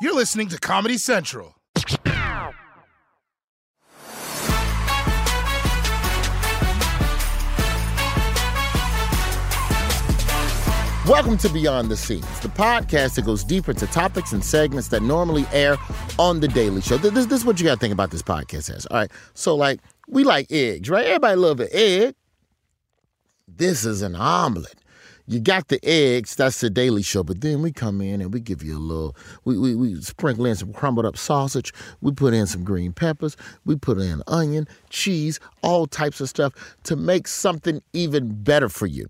You're listening to Comedy Central. Welcome to Beyond the Scenes, the podcast that goes deeper into topics and segments that normally air on The Daily Show. This, this is what you got to think about this podcast as. All right. So, like, we like eggs, right? Everybody love an egg. This is an omelet. You got the eggs, that's the daily show, but then we come in and we give you a little, we, we, we sprinkle in some crumbled up sausage, we put in some green peppers, we put in onion, cheese, all types of stuff to make something even better for you.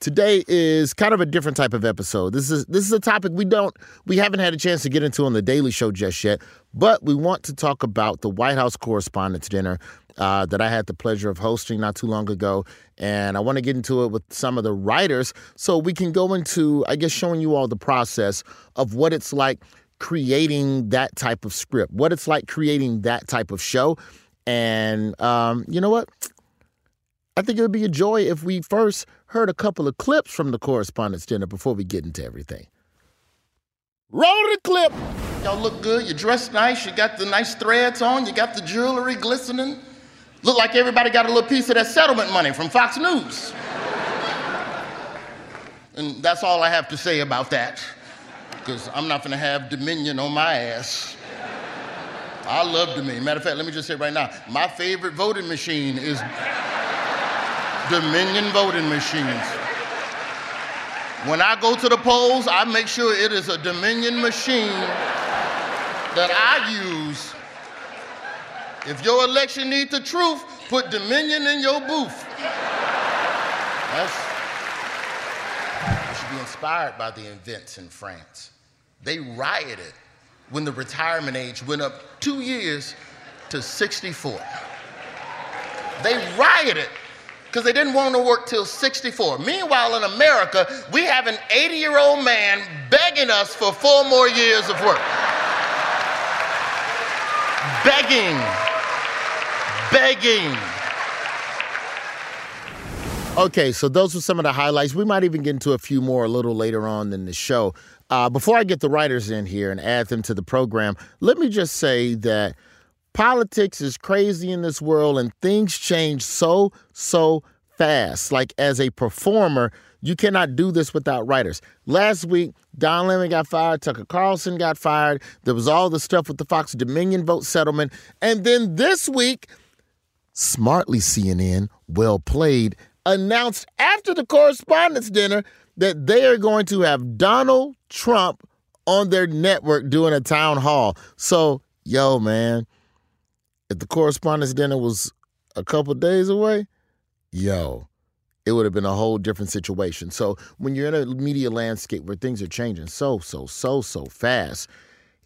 Today is kind of a different type of episode. This is this is a topic we don't we haven't had a chance to get into on the Daily Show just yet, but we want to talk about the White House Correspondents' Dinner uh, that I had the pleasure of hosting not too long ago, and I want to get into it with some of the writers so we can go into I guess showing you all the process of what it's like creating that type of script, what it's like creating that type of show, and um, you know what? I think it would be a joy if we first heard a couple of clips from the correspondence dinner before we get into everything. Roll the clip. Y'all look good. You dressed nice. You got the nice threads on. You got the jewelry glistening. Look like everybody got a little piece of that settlement money from Fox News. and that's all I have to say about that, because I'm not going to have Dominion on my ass. I love Dominion. Matter of fact, let me just say right now, my favorite voting machine is Dominion voting machines. When I go to the polls, I make sure it is a Dominion machine that I use. If your election needs the truth, put Dominion in your booth. That's, you should be inspired by the events in France. They rioted when the retirement age went up two years to 64. They rioted because they didn't want to work till 64. Meanwhile, in America, we have an 80 year old man begging us for four more years of work. begging. Begging. Okay, so those were some of the highlights. We might even get into a few more a little later on in the show. Uh, before I get the writers in here and add them to the program, let me just say that politics is crazy in this world and things change so, so fast. Like as a performer, you cannot do this without writers. Last week, Don Lemon got fired, Tucker Carlson got fired. There was all the stuff with the Fox Dominion vote settlement. And then this week, smartly CNN, well played, announced after the correspondence dinner that they are going to have Donald Trump on their network doing a town hall. So, yo, man, if the correspondence dinner was a couple days away, yo, it would have been a whole different situation. So when you're in a media landscape where things are changing so, so, so, so fast,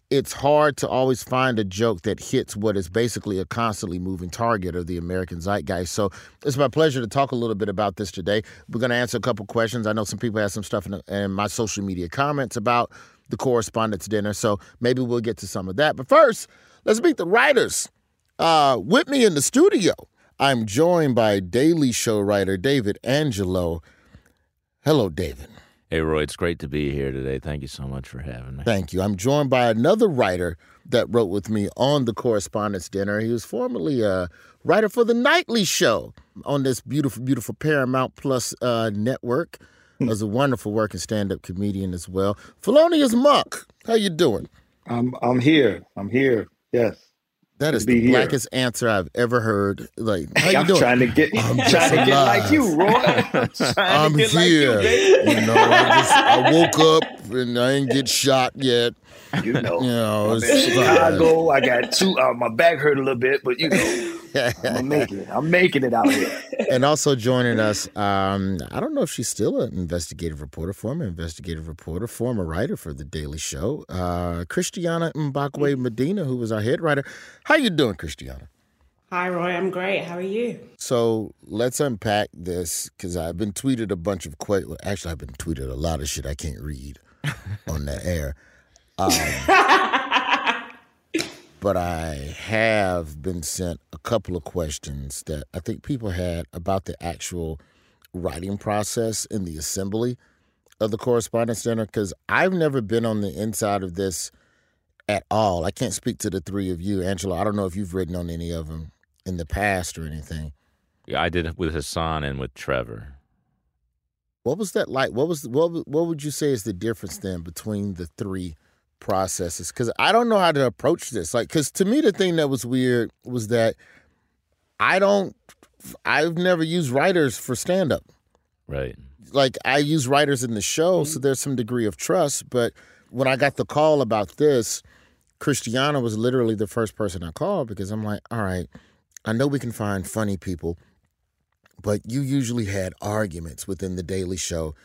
it's hard to always find a joke that hits what is basically a constantly moving target of the American zeitgeist. So it's my pleasure to talk a little bit about this today. We're going to answer a couple questions. I know some people have some stuff in, in my social media comments about the correspondence dinner, so maybe we'll get to some of that. But first, let's meet the writers. Uh, with me in the studio, I'm joined by Daily Show writer David Angelo. Hello, David. Hey, Roy, it's great to be here today. Thank you so much for having me. Thank you. I'm joined by another writer that wrote with me on the Correspondence Dinner. He was formerly a writer for The Nightly Show on this beautiful, beautiful Paramount Plus uh, network. Was a wonderful working stand-up comedian as well. Felonious Munk, how you doing? I'm I'm here. I'm here. Yes. That is the blackest here. answer I've ever heard. Like, how you I'm doing? trying to get, I'm trying to get like you, Roy. I'm, I'm here. Like you, you, know, I just I woke up and I ain't get shot yet. You know, you know, I'm in Chicago. I got two. Uh, my back hurt a little bit, but you know. I'm making it. I'm making it out here. And also joining us, um, I don't know if she's still an investigative reporter, former investigative reporter, former writer for the Daily Show, uh, Christiana Mbakwe Medina, who was our head writer. How you doing, Christiana? Hi, Roy. I'm great. How are you? So let's unpack this because I've been tweeted a bunch of questions. Actually, I've been tweeted a lot of shit I can't read on the air. Um, but I have been sent a couple of questions that I think people had about the actual writing process in the assembly of the correspondence Center because I've never been on the inside of this at all. I can't speak to the three of you, Angelo. I don't know if you've written on any of them in the past or anything. Yeah, I did with Hassan and with Trevor. What was that like? What was what what would you say is the difference then between the three processes? Because I don't know how to approach this. Like, because to me the thing that was weird was that I don't. I've never used writers for stand up. Right. Like I use writers in the show, so mm-hmm. there's some degree of trust. But when I got the call about this, Christiana was literally the first person I called because I'm like, all right, I know we can find funny people, but you usually had arguments within the Daily Show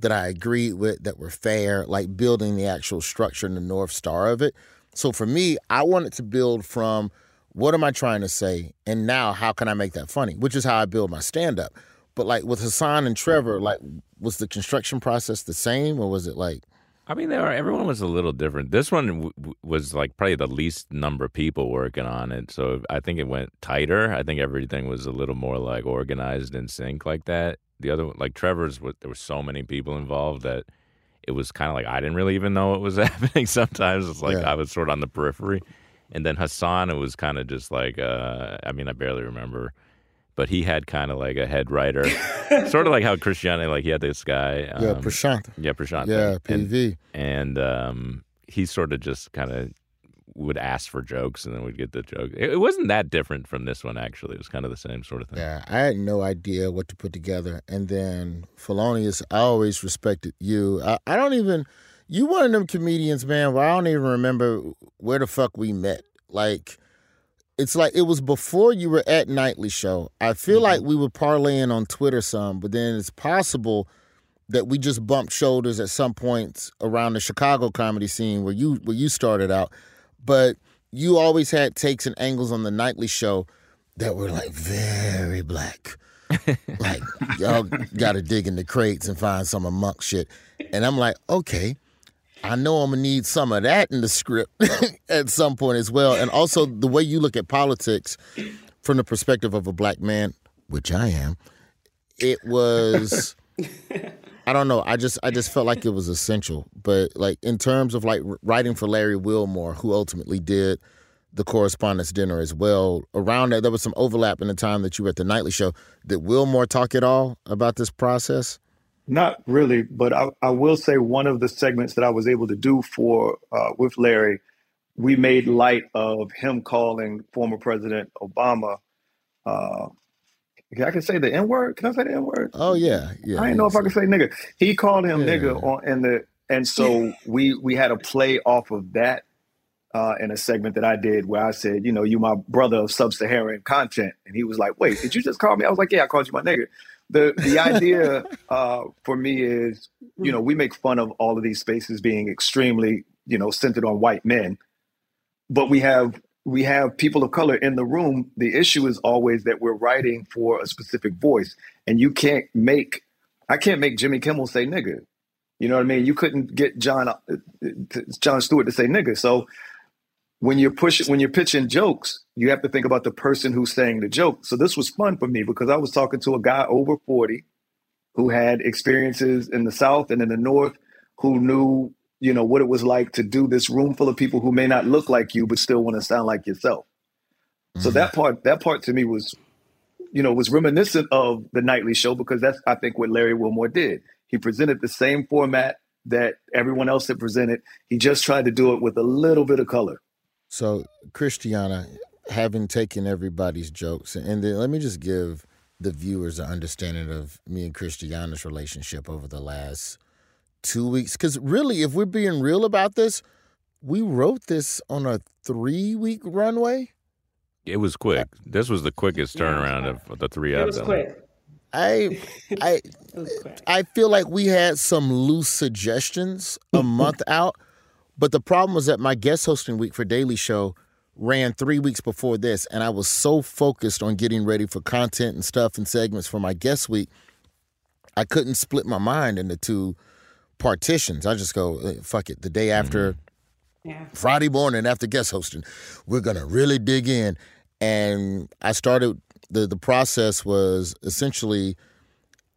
that I agreed with that were fair, like building the actual structure and the North Star of it. So for me, I wanted to build from what am I trying to say? And now how can I make that funny? Which is how I build my stand up. But like with Hassan and Trevor, like was the construction process the same or was it like I mean, there are, everyone was a little different. This one w- was like probably the least number of people working on it, so I think it went tighter. I think everything was a little more like organized and sync like that. The other, one, like Trevor's, there were so many people involved that it was kind of like I didn't really even know what was happening. Sometimes it's like Yeah. I was sort of on the periphery, and then Hassan, it was kind of just like uh, I mean, I barely remember, but he had kind of like a head writer, sort of like how Christiana, like he had this guy, um, yeah, Prashant. yeah, Prashant, Yeah, and, PV. and um, he sort of just kind of would ask for jokes and then we'd get the joke. It, it wasn't that different from this one actually. It was kind of the same sort of thing. Yeah, I had no idea what to put together. And then Felonious, I always respected you. I, I don't even, you one of them comedians, man, where I don't even remember where the fuck we met. Like, it's like it was before you were at Nightly Show. I feel mm-hmm. like we were parlaying on Twitter some, but then it's possible that we just bumped shoulders at some points around the Chicago comedy scene where you where you started out. But you always had takes and angles on the Nightly Show that were like very black. like y'all got to dig in the crates and find some of Munk shit. And I'm like, okay, I know I'm gonna need some of that in the script at some point as well. And also the way you look at politics from the perspective of a black man, which I am, it was. I don't know. I just I just felt like it was essential. But like in terms of like writing for Larry Wilmore, who ultimately did the correspondence dinner as well. Around that, there was some overlap in the time that you were at the nightly show. Did Wilmore talk at all about this process? Not really, but I, I will say one of the segments that I was able to do for uh, with Larry, we made light of him calling former President Obama. Uh, I can say the N word. Can I say the N word? Oh yeah, yeah. I didn't know if I could say nigga. He called him Yeah. nigga on and the and so we we had a play off of that uh, in a segment that I did where I said, you know, you my brother of sub-Saharan content, and he was like, wait, did you just call me? I was like, yeah, I called you my nigga. The the idea uh, for me is, you know, we make fun of all of these spaces being extremely, you know, centered on white men, but we have we have people of color in the room. The issue is always that we're writing for a specific voice, and you can't make I can't make Jimmy Kimmel say nigga. You know what I mean? You couldn't get John uh, Jon Stewart to say nigga. So when you're pushing when you're pitching jokes, you have to think about the person who's saying the joke. So this was fun for me because I was talking to a guy over 40 who had experiences in the South and in the North who knew, you know, what it was like to do this room full of people who may not look like you but still want to sound like yourself. So mm-hmm. that part that part to me was you know, was reminiscent of the nightly show because that's I think what Larry Wilmore did. He presented the same format that everyone else had presented. He just tried to do it with a little bit of color. So, Christiana, having taken everybody's jokes, and then let me just give the viewers an understanding of me and Christiana's relationship over the last two weeks. Because really, if we're being real about this, we wrote this on a three week runway. It was quick. This was the quickest Yeah, it was turnaround quick. of the three It of was them. quick. I, I, It was quick. I feel like we had some loose suggestions a month out, but the problem was that my guest hosting week for Daily Show ran three weeks before this, and I was so focused on getting ready for content and stuff and segments for my guest week, I couldn't split my mind into two partitions. I just go, "Eh, fuck it. The day after Yeah. Friday morning after guest hosting, we're gonna really dig in. And I started the the process was essentially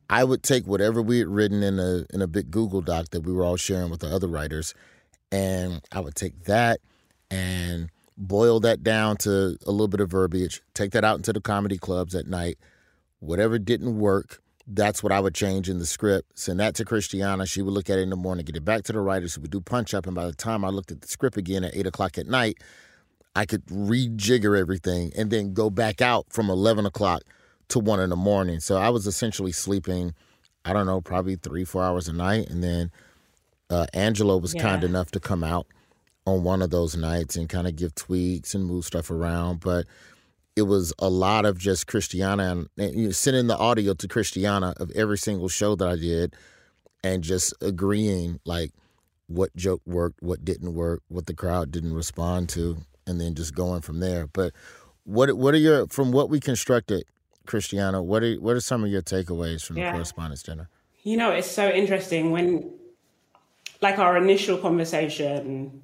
I would take whatever we had written in a in a big Google Doc that we were all sharing with the other writers, and I would take that and boil that down to a little bit of verbiage, take that out into the comedy clubs at night. Whatever didn't work, that's what I would change in the script. Send that to Christiana. She would look at it in the morning, get it back to the writers would do punch up. And by the time I looked at the script again at eight o'clock at night, I could rejigger everything and then go back out from 11 o'clock to one in the morning. So I was essentially sleeping, I don't know, probably three, four hours a night. And then uh, Angelo was Yeah. kind enough to come out on one of those nights and kind of give tweaks and move stuff around. But it was a lot of just Christiana and, and you know, sending the audio to Christiana of every single show that I did and just agreeing like what joke worked, what didn't work, what the crowd didn't respond to, and then just going from there. But what what are your from what we constructed, Christiana? What are what are some of your takeaways from Yeah. the correspondence dinner? You know, it's so interesting when, like, our initial conversation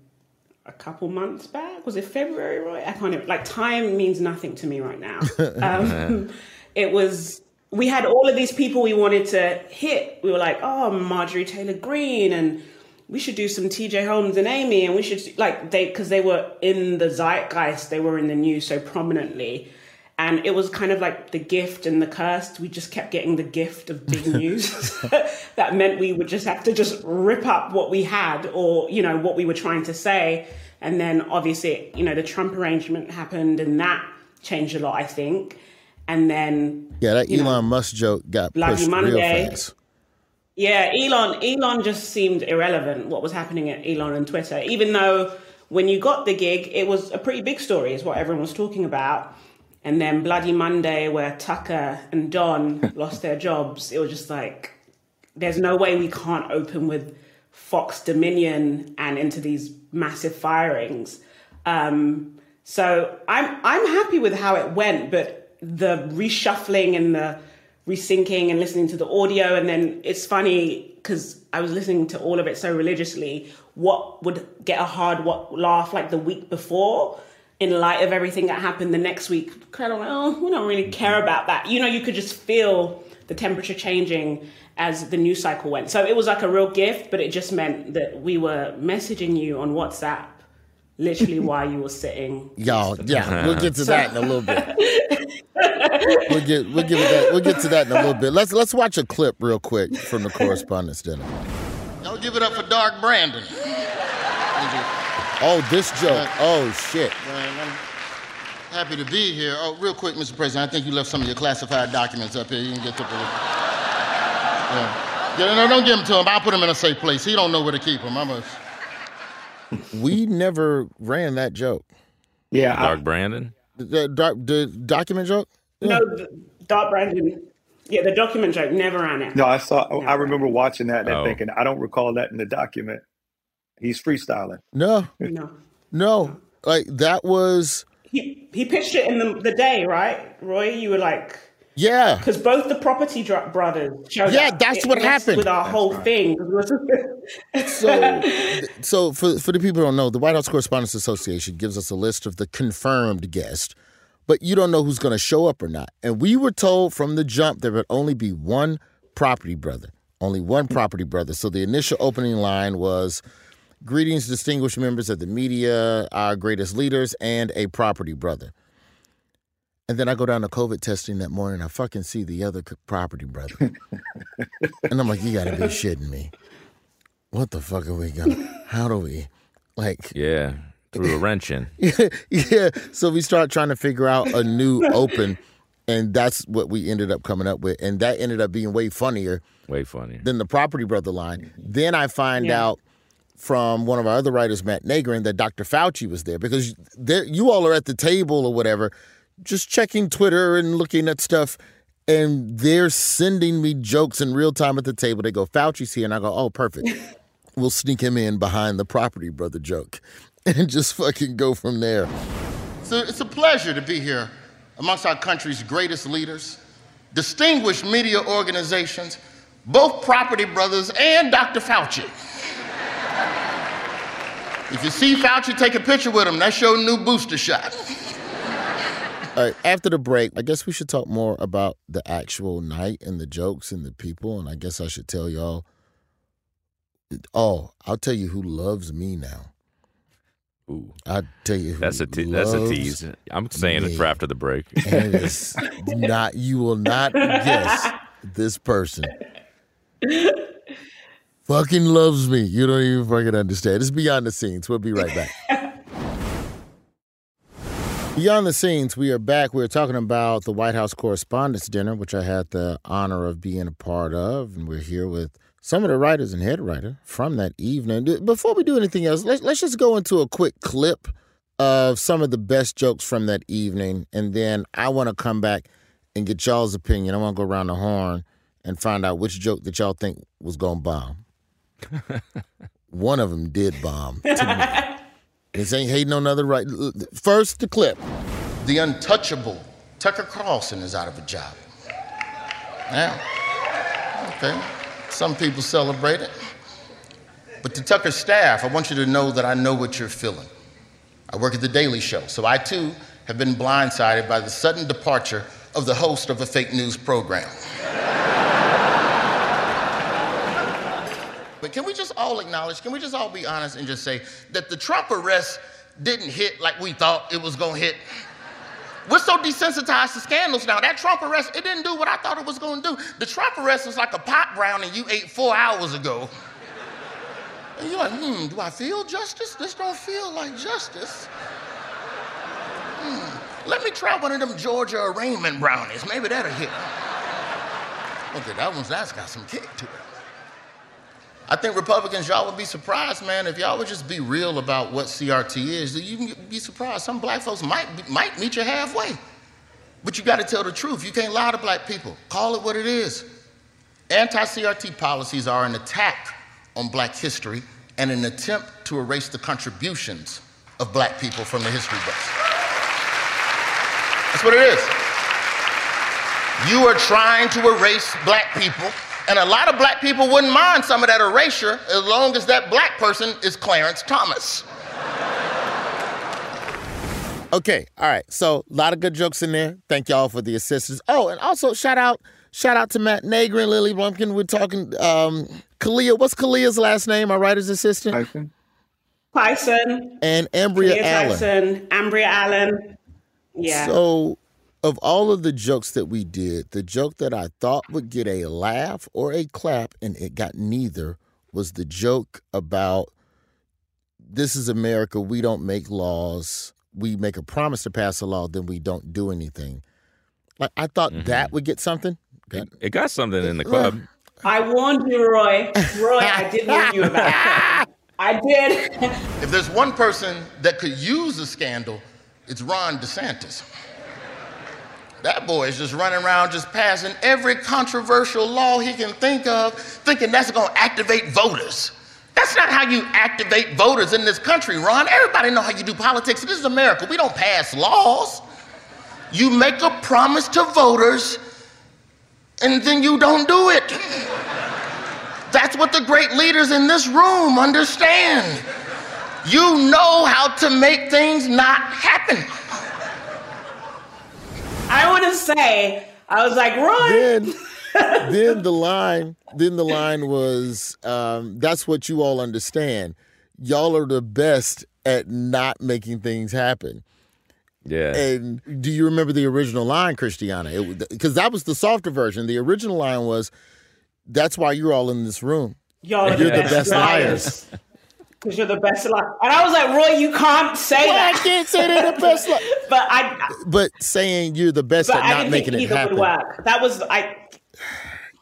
a couple months back was it February, right? I can't even, like time means nothing to me right now. Um, it was we had all of these people we wanted to hit. We were like, oh, Marjorie Taylor Greene, and we should do some TJ Holmes and Amy, and we should like they because they were in the zeitgeist, they were in the news so prominently. And it was kind of like the gift and the curse. We just kept getting the gift of big news. that meant we would just have to just rip up what we had or, you know, what we were trying to say. And then obviously, you know, the Trump arraignment happened and that changed a lot, I think. And then Yeah, that Elon know, Musk joke got Bloody pushed real fast. yeah, Elon Elon just seemed irrelevant what was happening at Elon and Twitter. Even though when you got the gig, it was a pretty big story, is what everyone was talking about. And then Bloody Monday, where Tucker and Don lost their jobs, it was just like, there's no way we can't open with Fox Dominion and into these massive firings. Um, so I'm I'm happy with how it went, but the reshuffling and the resyncing and listening to the audio, and then it's funny because I was listening to all of it so religiously. What would get a hard what laugh like the week before? In light of everything that happened the next week, kind of like, oh, we don't really care mm-hmm. about that. You know, you could just feel the temperature changing as the news cycle went. So it was like a real gift, but it just meant that we were messaging you on WhatsApp literally while you were sitting. Y'all, yeah, we'll get to that in a little bit. We'll get we'll give it that we'll get to that in a little bit. Let's let's watch a clip real quick from the correspondence dinner. Y'all give it up for Dark Brandon. Oh, this joke. Oh shit. Man, I'm happy to be here. Oh, real quick, Mr. President, I think you left some of your classified documents up here. You can get to the. Yeah. yeah no, don't give them to him. I'll put them in a safe place. He don't know where to keep them. I'm a. We never ran that joke. Yeah, I- Dark Brandon. The, doc- the document joke? No, the- Dark Brandon. Yeah, the document joke never ran it. no, I saw. I remember watching that and Oh. thinking, I don't recall that in the document. He's freestyling. No, No. no. Like that was He he pitched it in the, the day, right? Roy, you were like, yeah. because both the property dro- brothers showed Yeah, up. that's It what happened. with our whole thing. So, so for for the people who don't know, the White House Correspondents Association gives us a list of the confirmed guests, but you don't know who's going to show up or not. And we were told from the jump there would only be one property brother, only one property brother. So the initial opening line was, "Greetings, distinguished members of the media, our greatest leaders, and a property brother." And then I go down to COVID testing that morning. I fucking see the other property brother, and I'm like, "You got to be shitting me." what the fuck are we gonna how do we like Yeah, threw a wrench in. yeah so we start trying to figure out a new open and that's what we ended up coming up with and that ended up being way funnier Way funnier. than the property brother line then i find Yeah. out from one of our other writers matt negrin that dr fauci was there because there you all are at the table or whatever just checking twitter and looking at stuff and they're sending me jokes in real time at the table they go fauci's here and i go oh perfect we'll sneak him in behind the property brother joke and just fucking go from there. So it's a pleasure to be here amongst our country's greatest leaders, distinguished media organizations, both Property Brothers and Dr. Fauci. If you see Fauci, take a picture with him. That's your new booster shot. All right, after the break, I guess we should talk more about the actual night and the jokes and the people. And I guess I should tell y'all. Oh, I'll tell you who loves me now. Ooh, I tell you, who that's a te- that's a tease. I'm saying it for after the break. And it is not. You will not guess this person. Fucking loves me. You don't even fucking understand. It's beyond the scenes. We'll be right back. Beyond the scenes, we are back. We are talking about the White House Correspondents' Dinner, which I had the honor of being a part of, and we're here with some of the writers and head writer from that evening. Before we do anything else, let's let's just go into a quick clip of some of the best jokes from that evening, and then I want to come back and get y'all's opinion. I want to go around the horn and find out which joke that y'all think was gonna bomb. One of them did bomb. To me. This ain't hating on other right. First, the clip. The untouchable Tucker Carlson is out of a job. Now, okay, some people celebrate it. But to Tucker's staff, I want you to know that I know what you're feeling. I work at The Daily Show, so I too have been blindsided by the sudden departure of the host of a fake news program. But can we just all acknowledge, can we just all be honest and just say that the Trump arrest didn't hit like we thought it was gonna hit? We're so desensitized to scandals now. That Trump arrest, it didn't do what I thought it was gonna do. The Trump arrest was like a pot brownie you ate four hours ago. And you're like, hmm, do I feel justice? This don't feel like justice. Hmm, let me try one of them Georgia arraignment brownies. Maybe that'll hit. Okay, that one's that's got some kick to it. I think Republicans, y'all would be surprised, man, if y'all would just be real about what CRT is. You can be surprised. Some black folks might, might meet you halfway. But you got to tell the truth. You can't lie to black people. Call it what it is. Anti CRT policies are an attack on black history and an attempt to erase the contributions of black people from the history books. That's what it is. You are trying to erase black people and a lot of black people wouldn't mind some of that erasure as long as that black person is Clarence Thomas. Okay, all right. So a lot of good jokes in there. Thank y'all for the assistance. Oh, and also shout out, shout out to Matt Negrin and Lily Bumpkin. We're talking um Kalia. What's Kalia's last name? Our writer's assistant. Tyson? Tyson, And Ambria Leah Allen. Tyson, Ambria Allen. Yeah. So, of all of the jokes that we did, the joke that I thought would get a laugh or a clap, and it got neither, was the joke about this is America. We don't make laws. We make a promise to pass a law, then we don't do anything. Like I thought that mm-hmm. would get something. It, it got something in the club. I warned you, Roy. Roy, I did warn you about that. I did. If there's one person that could use a scandal, it's Ron DeSantis. That boy is just running around just passing every controversial law he can think of, thinking that's gonna activate voters. That's not how you activate voters in this country, Ron. Everybody know how you do politics. This is America. We don't pass laws. You make a promise to voters and then you don't do it. That's what the great leaders in this room understand. You know how to make things not happen. I want to say, I was like, Roy. Then, then the line, then the line was, um, "That's what you all understand. Y'all are the best at not making things happen." Yeah. And do you remember the original line, Christiana? Because that was the softer version. The original line was, "That's why you're all in this room. Y'all are You're the best liars." Because you're the best liar. And I was like, Roy, you can't say Well, I that. can't say they're the best. Li- But I, but saying you're the best at I not making it happen, would work. That was I.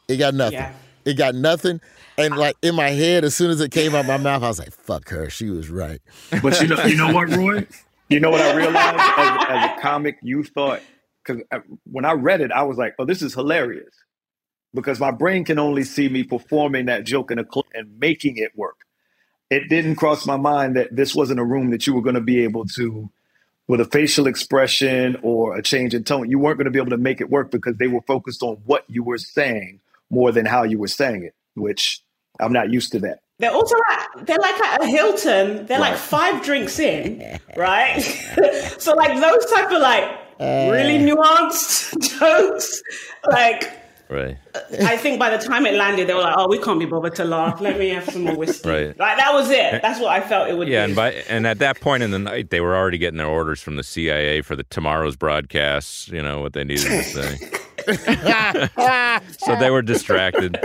it got nothing. Yeah. It got nothing. And like in my head, as soon as it came out my mouth, I was like, "Fuck her, she was right." But you know, you know what, Roy? You know what I realized as, as a comic, you thought because uh, when I read it, I was like, "Oh, this is hilarious," because my brain can only see me performing that joke in a clip and making it work. It didn't cross my mind that this wasn't a room that you were going to be able to, with a facial expression or a change in tone, you weren't going to be able to make it work because they were focused on what you were saying more than how you were saying it, which I'm not used to that. They're also like they're like at a Hilton. They're like five drinks in, right? so like those type of like Uh. really nuanced jokes, like Right. I think by the time it landed, they were like, "Oh, we can't be bothered to laugh. Let me have some more whiskey." Right. Like that was it. That's what I felt it would be. Yeah, be. and by and at that point in the night, they were already getting their orders from the CIA for the tomorrow's broadcasts. You know what they needed to say. so they were distracted.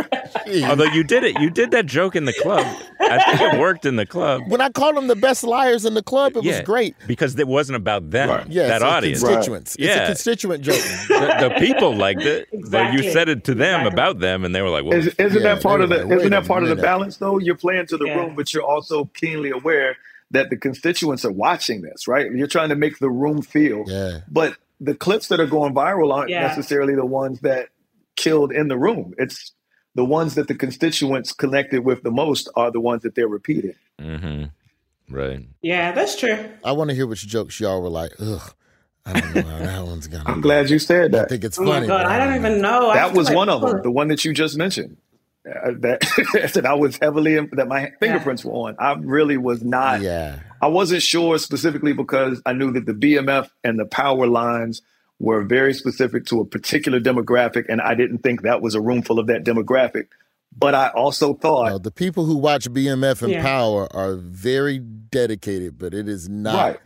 Although you did it, you did that joke in the club. I think it worked in the club. When I called them the best liars in the club, it was great. because it wasn't about them. Right. Yeah, that it's audience. constituents. It's Yeah. a constituent joke. The, the people liked it. But Exactly. you said it to them Exactly. about them, and they were like, "Well, Is, isn't Yeah, that part of the like, isn't that part of the balance though? You're playing to the Yeah. room, but you're also keenly aware that the constituents are watching this, right? You're trying to make the room feel. Yeah. But the clips that are going viral aren't Yeah. necessarily the ones that killed in the room. It's the ones that the constituents connected with the most are the ones that they're repeating. mm-hmm. right." yeah, that's true. I want to hear which jokes y'all were like, ugh, I don't know how that one's gonna. I'm glad you said that. I think it's Oh funny. my god, but I don't even know. That was like, one of them, pull- the one that you just mentioned. Uh, that that I was heavily that my fingerprints were on. I really was not. Yeah. I wasn't sure specifically because I knew that the BMF and the power lines were very specific to a particular demographic, and I didn't think that was a room full of that demographic. But I also thought, No, the people who watch BMF and Yeah. Power are very dedicated, but it is not Right.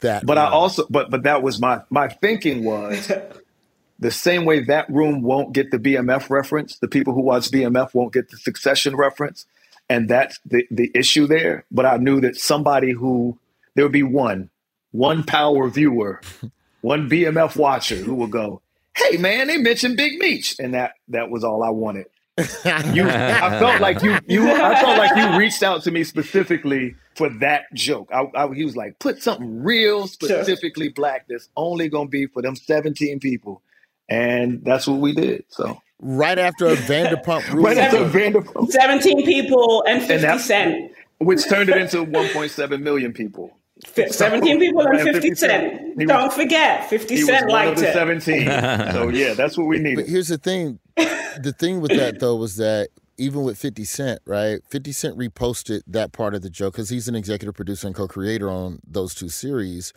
that. but I also, but but that was my my thinking was the same way that room won't get the BMF reference, the people who watch BMF won't get the Succession reference, and that's the the issue there. But I knew that somebody who there would be one one power viewer, one BMF watcher who will go, "Hey man, they mentioned Big Meech," and that that was all I wanted. You, I felt like you, you, I felt like you reached out to me specifically for that joke. I, I, he was like, put something real specifically black that's only gonna be for them 17 people, and that's what we did. So right after a Vanderpump Rules. right after Vanderpump, 17 people and 50 that- cent. which turned it into 1.7 million people. Fi- 17 people and 50 50 cent. cent. Don't was- forget, 50 He was cent one of liked the it. 17. so yeah, that's what we need. But here's the thing. The thing with that though was that even with 50 Cent, right? 50 Cent reposted that part of the joke because he's an executive producer and co-creator on those two series.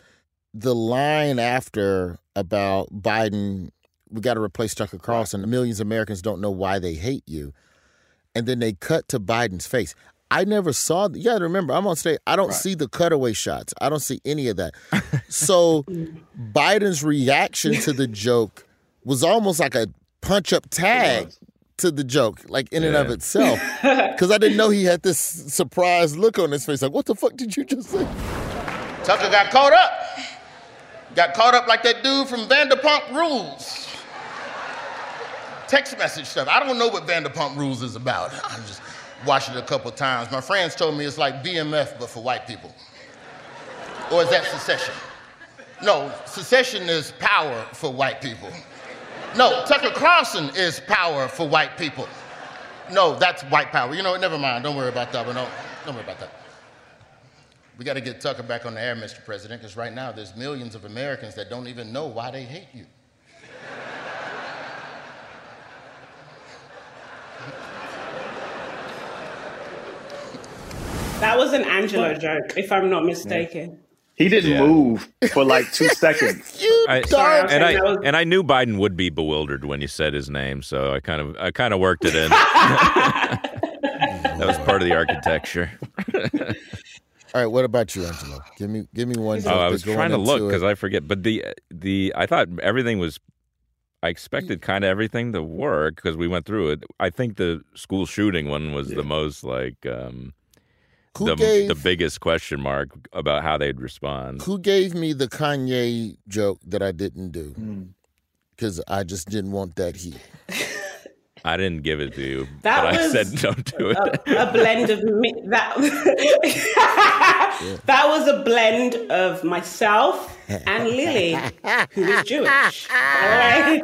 The line after about Biden, we got to replace Tucker Carlson. Millions of Americans don't know why they hate you. And then they cut to Biden's face. I never saw. You got to remember, I'm on stage. I don't see the cutaway shots. I don't see any of that. so Biden's reaction to the joke was almost like a punch up tag to the joke, like in and of itself. Because I didn't know he had this surprised look on his face. Like, what the fuck did you just say? Tucker got caught up. Got caught up like that dude from Vanderpump Rules. Text message stuff. I don't know what Vanderpump Rules is about. I just watched it a couple times. My friends told me it's like BMF but for white people. Or is that Succession? No, Succession is power for white people. No, Tucker Carlson is power for white people. No, that's white power. You know? Never mind. Don't worry about that one. No, don't worry about that. We got to get Tucker back on the air, Mr. President, because right now there's millions of Americans that don't even know why they hate you. Was an Angelo joke, if I'm not mistaken. He didn't Yeah. move for like two seconds. You I, dark. and I was- and I knew Biden would be bewildered when you said his name, so I kind of I kind of worked it in. that was part of the architecture. All right, what about you, Angelo? Give me, give me one. Oh, I was trying to look because. I forget. But the the I thought everything was. I expected kind of everything to work because we went through it. I think the school shooting one was the most like um, who the gave the biggest question mark about how they'd respond. who gave me the Kanye joke that I didn't do Hmm. because I just didn't want that heat. I didn't give it to you, That but I was said don't do it. a, a blend of me that that was a blend of myself and Lily, who is Jewish. All right,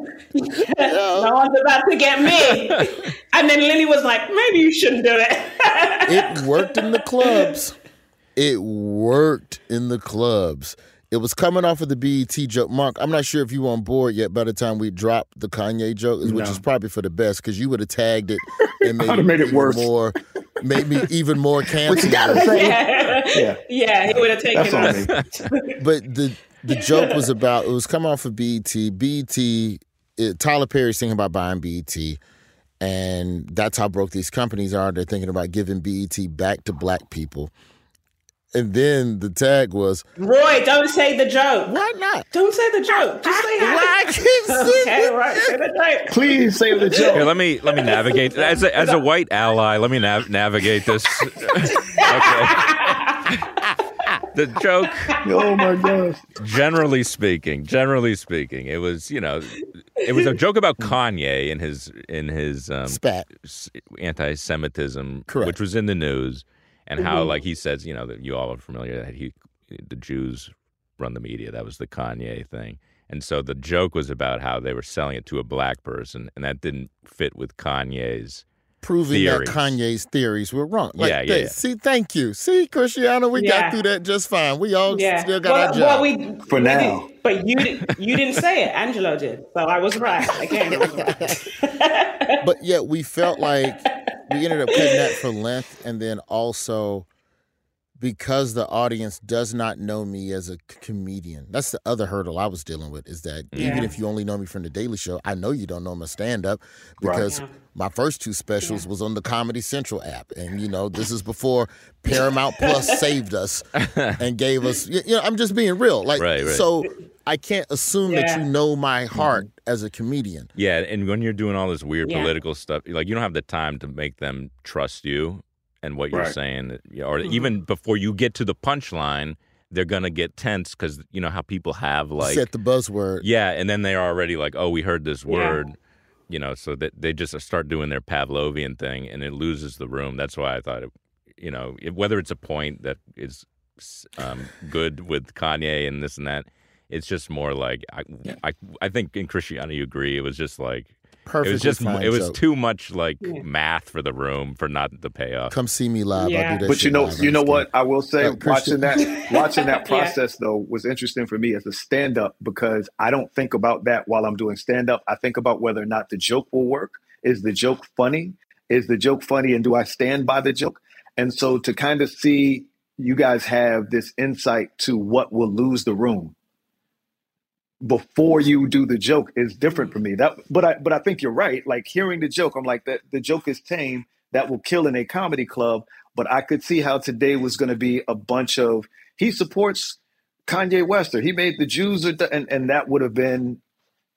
no one's about to get me. And then Lily was like, "Maybe you shouldn't do it." It worked in the clubs. It worked in the clubs. It was coming off of the BET joke. Mark, I'm not sure if you were on board yet by the time we dropped the Kanye joke, which No. is probably for the best because you would have tagged it and made, I'd made it worse. more, made me even more What you cancelable. gotta say? yeah, Yeah, yeah, he would have taken that's us. but the the joke was about it was coming off of BET. BET it, Tyler Perry's thinking about buying BET, and that's how broke these companies are. They're thinking about giving BET back to black people. And then the tag was, Roy, don't say the joke. why not? Don't say the joke. Just say Why it. I keep saying Okay, right. Say the joke. Please say the Here, joke. let me let me navigate as a, as a white ally. Let me nav- navigate this. okay. the joke, oh my gosh. generally speaking, generally speaking, it was you know, it was a joke about Kanye and his in his um, Spat. anti-Semitism, Correct. which was in the news, and how like he says, you know, that you all are familiar that he, the Jews run the media. That was the Kanye thing, and so the joke was about how they were selling it to a black person, and that didn't fit with Kanye's. Proving Theories. that Kanye's theories were wrong. Like, Yeah, yeah, yeah. See, thank you. See, Christiana, we Yeah. got through that just fine. We all Yeah. still got well, our job. well, we For we now. did- but you did, you didn't say it. Angelo did. So I was right. Again, I was right. but yet we felt like we ended up cutting that for length and then also because the audience does not know me as a comedian that's the other hurdle i was dealing with is that even if you only know me from the daily show i know you don't know my stand-up Right. because Yeah. my first two specials was on the comedy central app and you know this is before paramount plus saved us and gave us you you know i'm just being real like Right, right. so i can't assume that you know my heart mm-hmm. as a comedian Yeah, and when you're doing all this weird Yeah. political stuff, like you don't have the time to make them trust you and what you're Right. saying, or Mm-hmm. even before you get to the punchline, they're gonna get tense because you know how people have like, set the buzzword yeah, and then they're already like, oh, we heard this Yeah. word, you know, so that they just start doing their Pavlovian thing, and it loses the room. That's why I thought, it, you know, it, whether it's a point that is um, good with Kanye and this and that. It's just more like I, I, I think in Christianity you agree. It was just like perfectly it was just it was joke. too much like Yeah. math for the room for not the payoff. Come see me live. I'll Yeah. do that. But you know, live you know what I will say. Uh, watching that, watching that Yeah. process though was interesting for me as a stand-up because I don't think about that while I'm doing stand-up. I think about whether or not the joke will work. Is the joke funny? Is the joke funny, and do I stand by the joke? And so to kind of see you guys have this insight to what will lose the room before you do the joke is different for me. That, but I, but I think you're right. Like hearing the joke, I'm like that. The joke is tame. That will kill in a comedy club. But I could see how today was going to be a bunch of he supports Kanye West or he made the Jews or the, and and that would have been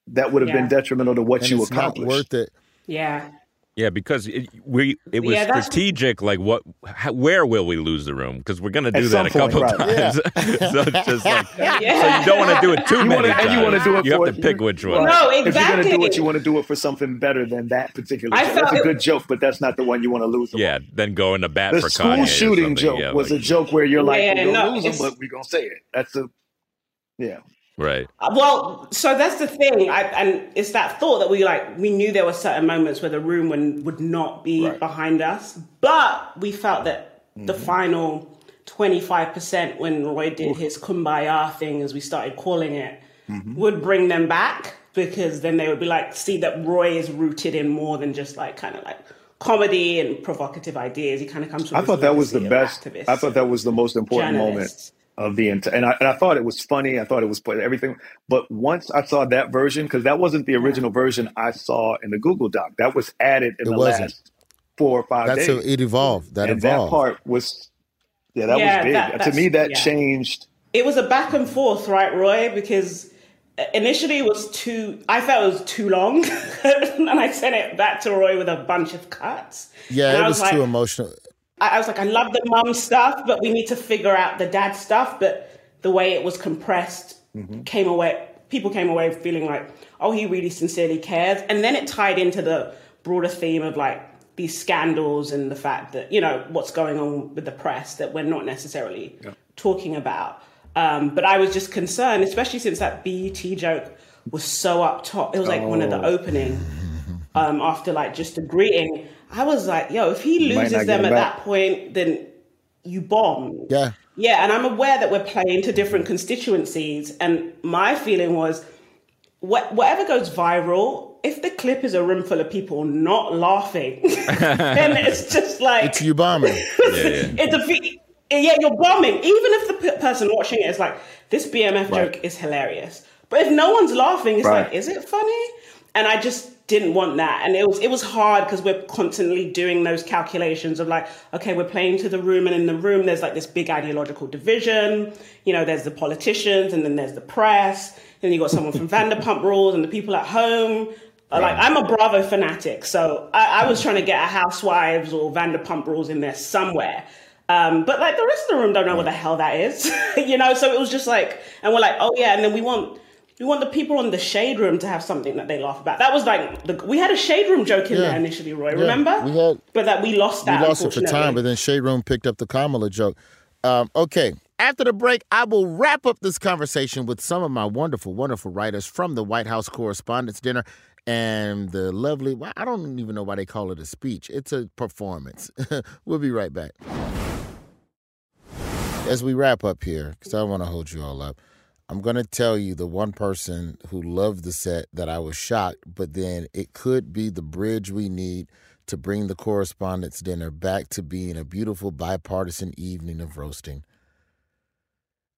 that would have Yeah. been detrimental to what and you it's not accomplished. worth it. Yeah. Yeah, because it, we it was Yeah, strategic. Like, what? How, where will we lose the room? Because we're gonna do At that a some point, couple right. times. so it's just like, Yeah. so you don't want to do it too You many wanna, times. and you want to do it You for have to pick which one. No, exactly. If you're going to do it, you want to do it for something better than that particular I joke. That's felt a good joke, but that's not the one you want to lose. Yeah, on. then go in into bat The for school Kanye or shooting something. joke Yeah, was like- a joke where you're like, Yeah, we're going to no, lose them, but we're going to say it. That's a, yeah. Right. Uh, Well, so that's the thing, I, and it's that thought that we like. We knew there were certain moments where the room would, would not be Right. behind us, but we felt that the Mm-hmm. final twenty five percent, when Roy did his kumbaya thing, as we started calling it, Mm-hmm. would bring them back because then they would be like, see that Roy is rooted in more than just like kind of like comedy and provocative ideas. He kind of comes from. I thought that was the best. activists I thought that was the most important journalists. moment of the entire. And I, and I thought it was funny. I thought it was put everything. But once I saw that version, because that wasn't the original version I saw in the Google Doc, that was added in It the wasn't. last four or five That's days. how it evolved. That and evolved. that part was, yeah, that Yeah, was big. that- to me, that yeah. changed. it was a back and forth, right, Roy? Because initially it was too, I felt it was too long, and I sent it back to Roy with a bunch of cuts. Yeah, And it I was, like, too emotional. I, I was like, I love the mum stuff, but we need to figure out the dad stuff. But the way it was compressed Mm-hmm. came away. People came away feeling like, oh, he really sincerely cares. And then it tied into the broader theme of like these scandals and the fact that you know what's going on with the press that we're not necessarily talking about. Um, but I was just concerned, especially since that BET joke was so up top. It was like one of the Oh. opening um, after like just a greeting. I was like, yo, if he loses them at back. that point, then you bomb. Yeah. Yeah, and I'm aware that we're playing to different constituencies. And my feeling was wh- whatever goes viral, if the clip is a room full of people not laughing, then it's just like It's you bombing. Yeah, yeah. it's a fe- yeah, you're bombing. Even if the p- person watching it is like, this BMF Right. joke is hilarious. But if no one's laughing, it's Right. like, is it funny? and I just didn't want that. And it was it was hard because we're constantly doing those calculations of like, okay, we're playing to the room, and in the room there's like this big ideological division. You know, there's the politicians, and then there's the press. Then you got someone from Vanderpump Rules, and the people at home. Like I'm a Bravo fanatic, so I, I was trying to get a Housewives or Vanderpump Rules in there somewhere. Um, but like the rest of the room don't know what the hell that is, you know. So it was just like, and we're like, oh yeah, and then we want we want the people on the shade room to have something that they laugh about. That was like the, we had a shade room joke in Yeah. there initially, Roy. Yeah, Remember? we had- but that we lost We that. lost it for time, but then Shade Room picked up the Kamala joke. Um, okay. After the break, I will wrap up this conversation with some of my wonderful, wonderful writers from the White House Correspondents' Dinner and the lovely, well, I don't even know why they call it a speech. It's a performance. we'll be right back. As we wrap up here, because I want to hold you all up, I'm going to tell you the one person who loved the set that I was shocked, but then it could be the bridge we need to bring the Correspondents' Dinner back to being a beautiful bipartisan evening of roasting.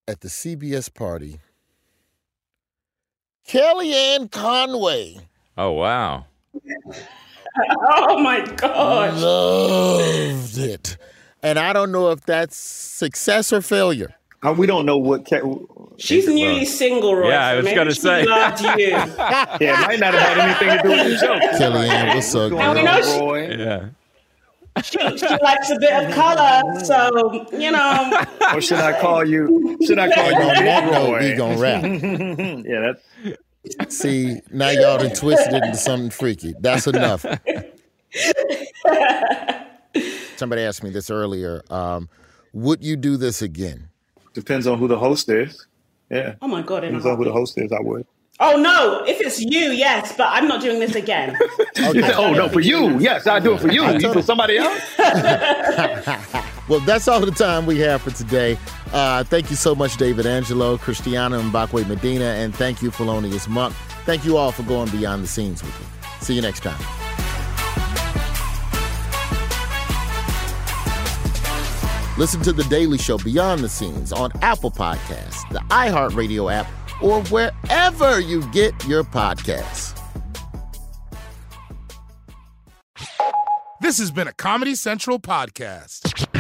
At the CBS party, Kellyanne Conway Oh wow. oh my god! loved it. And I don't know if that's success or failure. Uh, we don't know what. Ca- She's newly single, Roy. Yeah, I so was maybe gonna say. loved you. yeah, it might not have had anything to do with the show. Kellyanne, what's up, And we know she- Roy? Yeah. she, she likes a bit of color, so you know. Or should I call you? Should I call you On Big note, we Roy? gonna wrap. yeah, that's See, now y'all done twisted it into something freaky. That's enough. Somebody asked me this earlier. Um, would you do this again? Depends on who the host is. Yeah, Oh my god! depends on who the host is. I would. Oh no! If it's you, yes, but I'm not doing this again. Oh no, for you, yes, I do it for you. You for somebody else? Well, that's all the time we have for today. Uh, thank you so much, David Angelo, Christiana Mbakwe Medina, and thank you, Felonious Munk. Thank you all for going beyond the scenes with me. See you next time. Listen to The Daily Show Beyond the Scenes on Apple Podcasts, the iHeartRadio app, or wherever you get your podcasts. This has been a Comedy Central podcast.